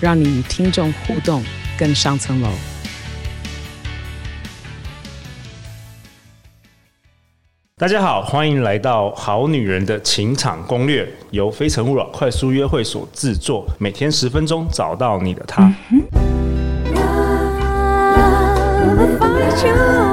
让你与听众互动更上层楼。大家好，欢迎来到《好女人的情场攻略》，由非诚勿扰快速约会所制作，每天十分钟，找到你的他。大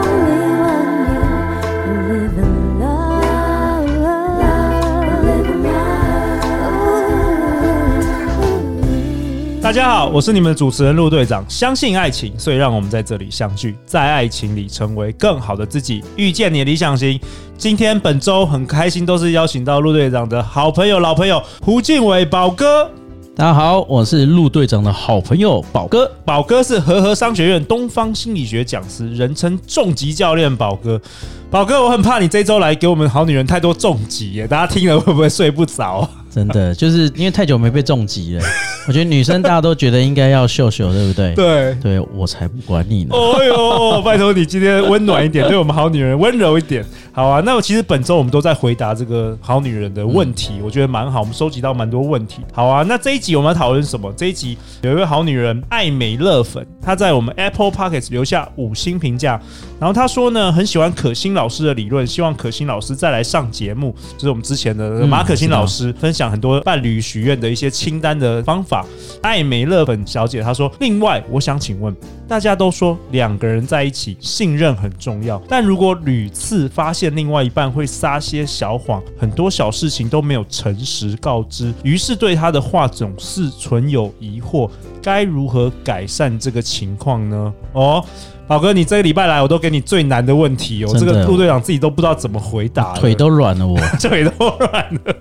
家好，我是你们的主持人陆队长。相信爱情，所以让我们在这里相聚，在爱情里成为更好的自己，遇见你的理想型。今天本周很开心，都是邀请到陆队长的好朋友、老朋友胡晋玮宝哥。大家好，我是陆队长的好朋友宝哥。宝哥是和和商学院东方心理学讲师，人称重疾教练。宝哥，宝哥，我很怕你这周来给我们好女人太多重击耶，大家听了会不会睡不着？真的，就是因为太久没被重击了。我觉得女生大家都觉得应该要秀秀，对不对？对，对我才不管你呢。哎呦，拜托你今天温暖一点，对我们好女人温柔一点。好啊，那我其实本周我们都在回答这个好女人的问题，我觉得蛮好。我们收集到蛮多问题。好啊，那这一集我们要讨论什么？这一集有一位好女人爱美乐粉，她在我们 Apple Podcast 留下五星评价，然后她说呢，很喜欢可心老师的理论，希望可心老师再来上节目。就是我们之前的马可心老师分享很多伴侣许愿的一些清单的方法。艾美乐粉小姐她说，另外我想请问，大家都说两个人在一起信任很重要，但如果屡次发现另外一半会撒些小谎，很多小事情都没有诚实告知，于是对他的话总是存有疑惑，该如何改善这个情况呢？哦。宝哥，你这个礼拜来，我都给你最难的问题哦。这个陆队长自己都不知道怎么回答，腿都软了，我 腿都软了。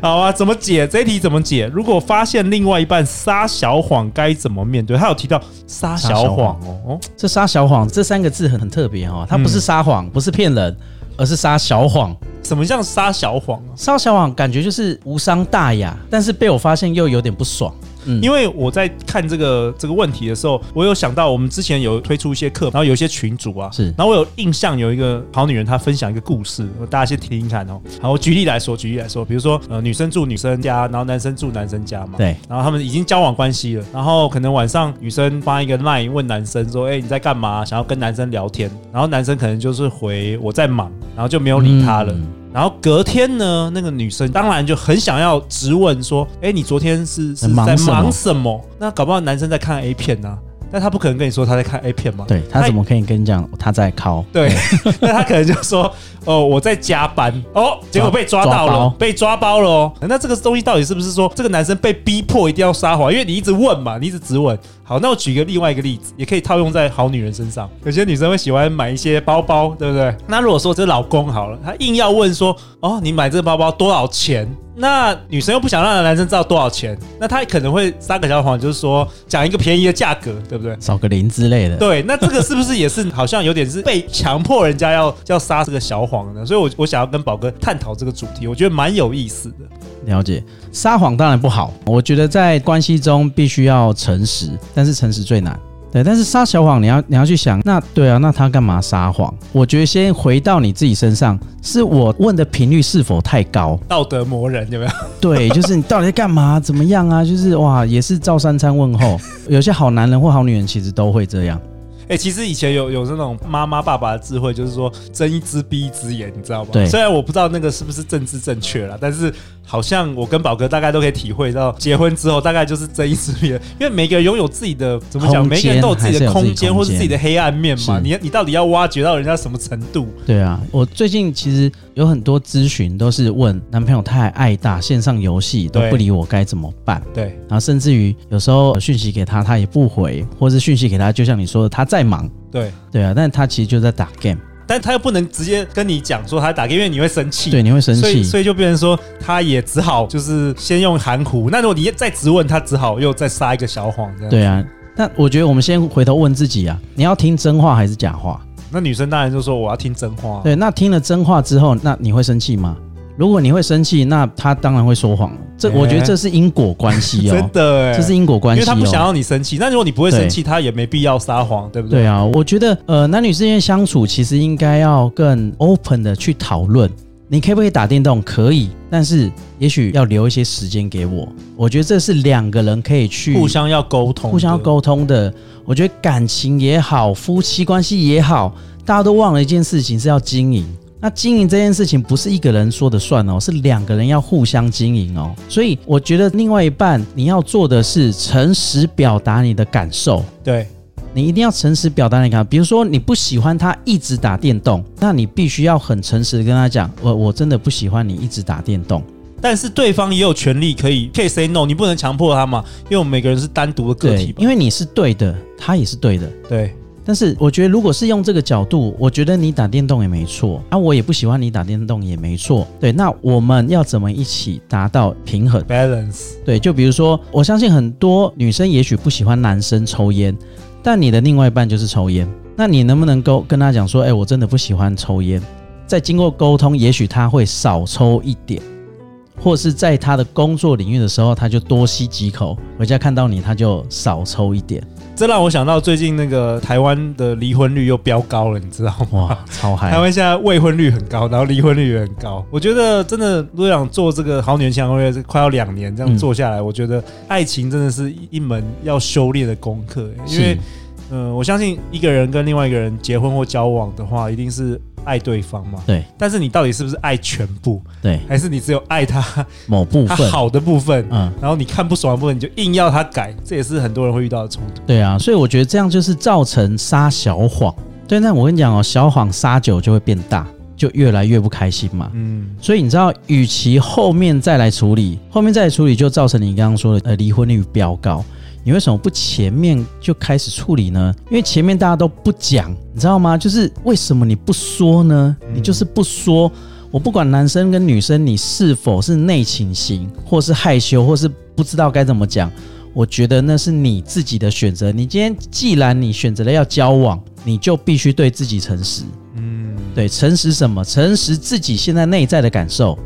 好啊，怎么解这一题？怎么解？如果发现另外一半撒小谎，该怎么面对？他有提到撒小谎哦。哦，这撒小谎这三个字很很特别哦。他不是撒谎，不是骗人，而是撒小谎。什么叫撒小谎啊？撒小谎感觉就是无伤大雅，但是被我发现又有点不爽。嗯，因为我在看这个这个问题的时候，我有想到我们之前有推出一些课，然后有一些群主啊，是，然后我有印象有一个好女人，她分享一个故事，大家先听听看哦。好，我举例来说，举例来说，比如说呃，女生住女生家，然后男生住男生家嘛，对，然后他们已经交往关系了，然后可能晚上女生发一个 line 问男生说，哎，你在干嘛？想要跟男生聊天，然后男生可能就是回我在忙，然后就没有理他了。嗯然后隔天呢，那个女生当然就很想要质问说：“哎，你昨天是是在忙什么？”那搞不好男生在看 A 片呢？但他不可能跟你说他在看 A 片嘛？对，他怎么可以跟你讲他在靠？对，那他可能就说哦，我在加班哦，结果被抓到了，被抓包了哦。那这个东西到底是不是说这个男生被逼迫一定要撒谎？因为你一直问嘛，你一直质问。好，那我举个另外一个例子，也可以套用在好女人身上。有些女生会喜欢买一些包包，对不对？那如果说这老公好了，他硬要问说哦，你买这个包包多少钱？那女生又不想让男生知道多少钱，那他可能会撒个小谎，就是说讲一个便宜的价格，对不对？少个零之类的。对，那这个是不是也是好像有点是被强迫人家要要撒这个小谎呢？所以我，我我想要跟宝哥探讨这个主题，我觉得蛮有意思的。了解，撒谎当然不好，我觉得在关系中必须要诚实，但是诚实最难。对，但是撒小谎，你要你要去想，那对啊，那他干嘛撒谎？我觉得先回到你自己身上，是我问的频率是否太高？道德磨人有没有？对，就是你到底在干嘛？怎么样啊？就是哇，也是照三餐问候。有些好男人或好女人其实都会这样。哎、欸，其实以前有有这种妈妈爸爸的智慧，就是说睁一只闭一只眼，你知道吗？对。虽然我不知道那个是不是政治正确啦，但是。好像我跟宝哥大概都可以体会到，结婚之后大概就是睁一只眼，因为每个人拥有自己的怎么讲，每个人都有自己的空间或是自己的黑暗面嘛。你你到底要挖掘到人家什么程度？对啊，我最近其实有很多咨询都是问男朋友太爱打线上游戏都不理我该怎么办？对，然后甚至于有时候讯息给他他也不回，或是讯息给他就像你说的他在忙。对，对啊，但他其实就在打 game。但他又不能直接跟你讲说他打给，因为你会生气，对，你会生气，所以所以就变成说他也只好就是先用含糊。那如果你再质问他，只好又再撒一个小谎。对啊，那我觉得我们先回头问自己啊，你要听真话还是假话？那女生当然就说我要听真话。对，那听了真话之后，那你会生气吗？如果你会生气，那他当然会说谎。这我觉得这是因果关系哦，真的哎，这是因果关系，因为他不想要你生气。那如果你不会生气，他也没必要撒谎，对不对？对啊，我觉得呃，男女之间相处其实应该要更 open 的去讨论。你可不可以打电动？可以，但是也许要留一些时间给我。我觉得这是两个人可以去互相要沟通，互相要沟通的。我觉得感情也好，夫妻关系也好，大家都忘了一件事情是要经营。那经营这件事情不是一个人说的算哦，是两个人要互相经营哦。所以我觉得另外一半你要做的是诚实表达你的感受。对，你一定要诚实表达你的感。比如说你不喜欢他一直打电动，那你必须要很诚实的跟他讲，我我真的不喜欢你一直打电动。但是对方也有权利可以可以 say no，你不能强迫他嘛，因为我们每个人是单独的个体。因为你是对的，他也是对的。对。但是我觉得，如果是用这个角度，我觉得你打电动也没错啊，我也不喜欢你打电动也没错。对，那我们要怎么一起达到平衡？Balance。对，就比如说，我相信很多女生也许不喜欢男生抽烟，但你的另外一半就是抽烟，那你能不能够跟他讲说，哎，我真的不喜欢抽烟？再经过沟通，也许他会少抽一点，或是在他的工作领域的时候，他就多吸几口，回家看到你，他就少抽一点。这让我想到最近那个台湾的离婚率又飙高了，你知道吗？哇，超嗨！台湾现在未婚率很高，然后离婚率也很高。我觉得真的，如果想做这个好女人情感攻略，快要两年这样做下来，嗯、我觉得爱情真的是一门要修炼的功课。因为，嗯、呃，我相信一个人跟另外一个人结婚或交往的话，一定是。爱对方嘛？对。但是你到底是不是爱全部？对。还是你只有爱他 某部分好的部分？嗯。然后你看不爽的部分，你就硬要他改，这也是很多人会遇到的冲突。对啊，所以我觉得这样就是造成撒小谎。对，那我跟你讲哦，小谎撒久就会变大，就越来越不开心嘛。嗯。所以你知道，与其后面再来处理，后面再来处理，就造成你刚刚说的呃离婚率飙高。你为什么不前面就开始处理呢？因为前面大家都不讲，你知道吗？就是为什么你不说呢？你就是不说。我不管男生跟女生，你是否是内倾型，或是害羞，或是不知道该怎么讲，我觉得那是你自己的选择。你今天既然你选择了要交往，你就必须对自己诚实。嗯，对，诚实什么？诚实自己现在内在的感受，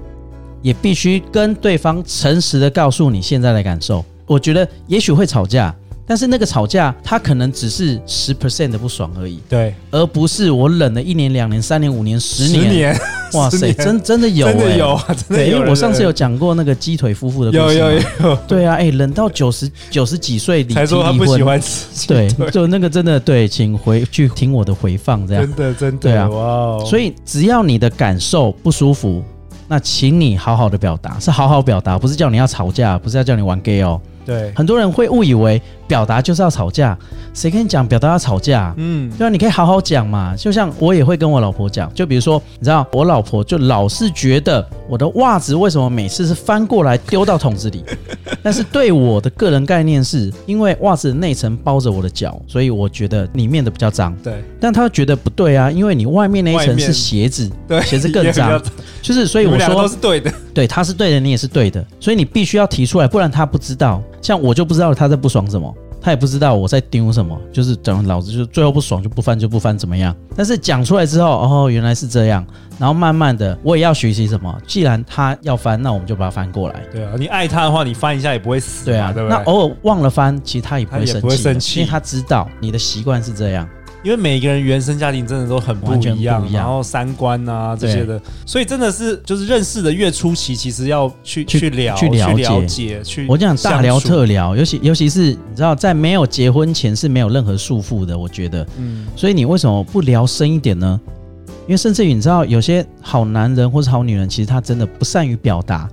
也必须跟对方诚实的告诉你现在的感受。我觉得也许会吵架，但是那个吵架，他可能只是十 percent 的不爽而已，对，而不是我忍了一年、两年、三年、五年、十年。十年，哇塞，真真的有、欸，真的有啊，真的有。因为我上次有讲过那个鸡腿夫妇的故事，有有有。对啊，哎、欸，忍到九十九十几岁离离婚，才说他不喜欢吃。对，就那个真的对，请回去听我的回放，这样真的真的对啊，哇哦。所以只要你的感受不舒服，那请你好好的表达，是好好表达，不是叫你要吵架，不是要叫你玩 gay 哦。对，很多人会误以为表达就是要吵架，谁跟你讲表达要吵架？嗯，对啊，你可以好好讲嘛。就像我也会跟我老婆讲，就比如说，你知道，我老婆就老是觉得我的袜子为什么每次是翻过来丢到桶子里？但是对我的个人概念是，因为袜子的内层包着我的脚，所以我觉得里面的比较脏。对，但她觉得不对啊，因为你外面那一层是鞋子，对，鞋子更脏。就是所以我说都是对的，对，他是对的，你也是对的，所以你必须要提出来，不然他不知道。像我就不知道他在不爽什么，他也不知道我在丢什么，就是等老子就最后不爽就不翻就不翻怎么样？但是讲出来之后，哦，原来是这样，然后慢慢的我也要学习什么，既然他要翻，那我们就把它翻过来。对啊，你爱他的话，你翻一下也不会死。对啊，对不对？那偶尔忘了翻，其实他也不会生气，生气，因为他知道你的习惯是这样。因为每一个人原生家庭真的都很不一样，一樣然后三观啊这些的，所以真的是就是认识的越初期，其实要去去聊去了解去了解去。我讲大聊特聊，尤其尤其是你知道，在没有结婚前是没有任何束缚的，我觉得，嗯，所以你为什么不聊深一点呢？因为甚至于你知道，有些好男人或是好女人，其实他真的不善于表达，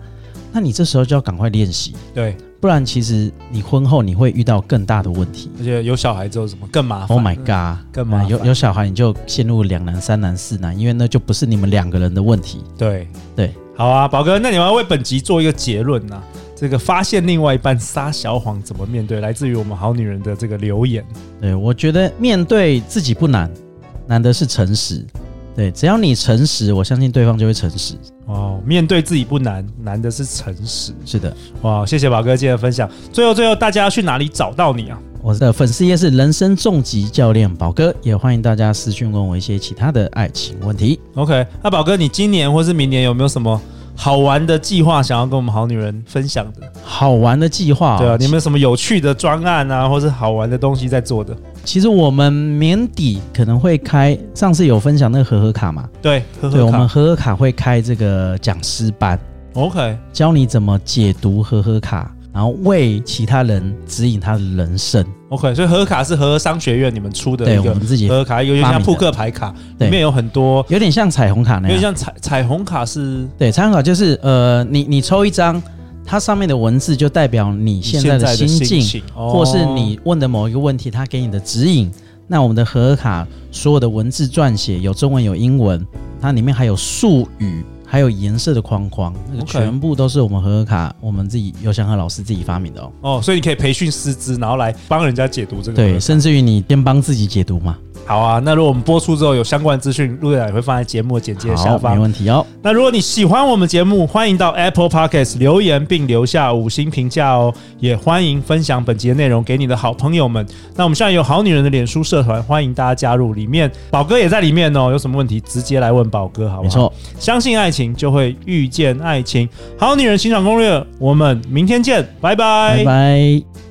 那你这时候就要赶快练习，对。不然，其实你婚后你会遇到更大的问题，而且有小孩之后怎么更麻烦？Oh my god，更麻烦。有有小孩你就陷入两难、三难、四难，因为那就不是你们两个人的问题。对对，好啊，宝哥，那你们要为本集做一个结论呐、啊？这个发现另外一半撒小谎怎么面对？来自于我们好女人的这个留言。对，我觉得面对自己不难，难的是诚实。对，只要你诚实，我相信对方就会诚实。哦，面对自己不难，难的是诚实。是的，哇，谢谢宝哥今天的分享。最后，最后，大家要去哪里找到你啊？我的粉丝页是人生重疾教练宝哥，也欢迎大家私讯问我一些其他的爱情问题。OK，那宝哥，你今年或是明年有没有什么好玩的计划想要跟我们好女人分享的？好玩的计划、哦，对啊，你们有什么有趣的专案啊，或是好玩的东西在做的？其实我们年底可能会开，上次有分享那个和和卡嘛？对，对，我们和合卡会开这个讲师班，OK，教你怎么解读和和卡。然后为其他人指引他的人生。OK，所以和和卡是和和商学院你们出的一个对，我们自己和和卡，有点像扑克牌卡，里面有很多，有点像彩虹卡那样。有点像彩彩虹卡是？对，彩虹卡就是呃，你你抽一张，它上面的文字就代表你现在的心境，心哦、或是你问的某一个问题，它给你的指引。那我们的和合卡所有的文字撰写有中文有英文，它里面还有术语。还有颜色的框框，那个全部都是我们和合卡，我们自己游祥和老师自己发明的哦。哦，所以你可以培训师资，然后来帮人家解读这个。对，甚至于你先帮自己解读嘛。好啊，那如果我们播出之后有相关资讯，陆队长也会放在节目的简介下方，没问题哦。那如果你喜欢我们节目，欢迎到 Apple Podcast 留言并留下五星评价哦，也欢迎分享本集的内容给你的好朋友们。那我们现在有好女人的脸书社团，欢迎大家加入，里面宝哥也在里面哦。有什么问题直接来问宝哥，好不好？没错，相信爱情就会遇见爱情，好女人欣赏攻略，我们明天见，拜拜，拜拜。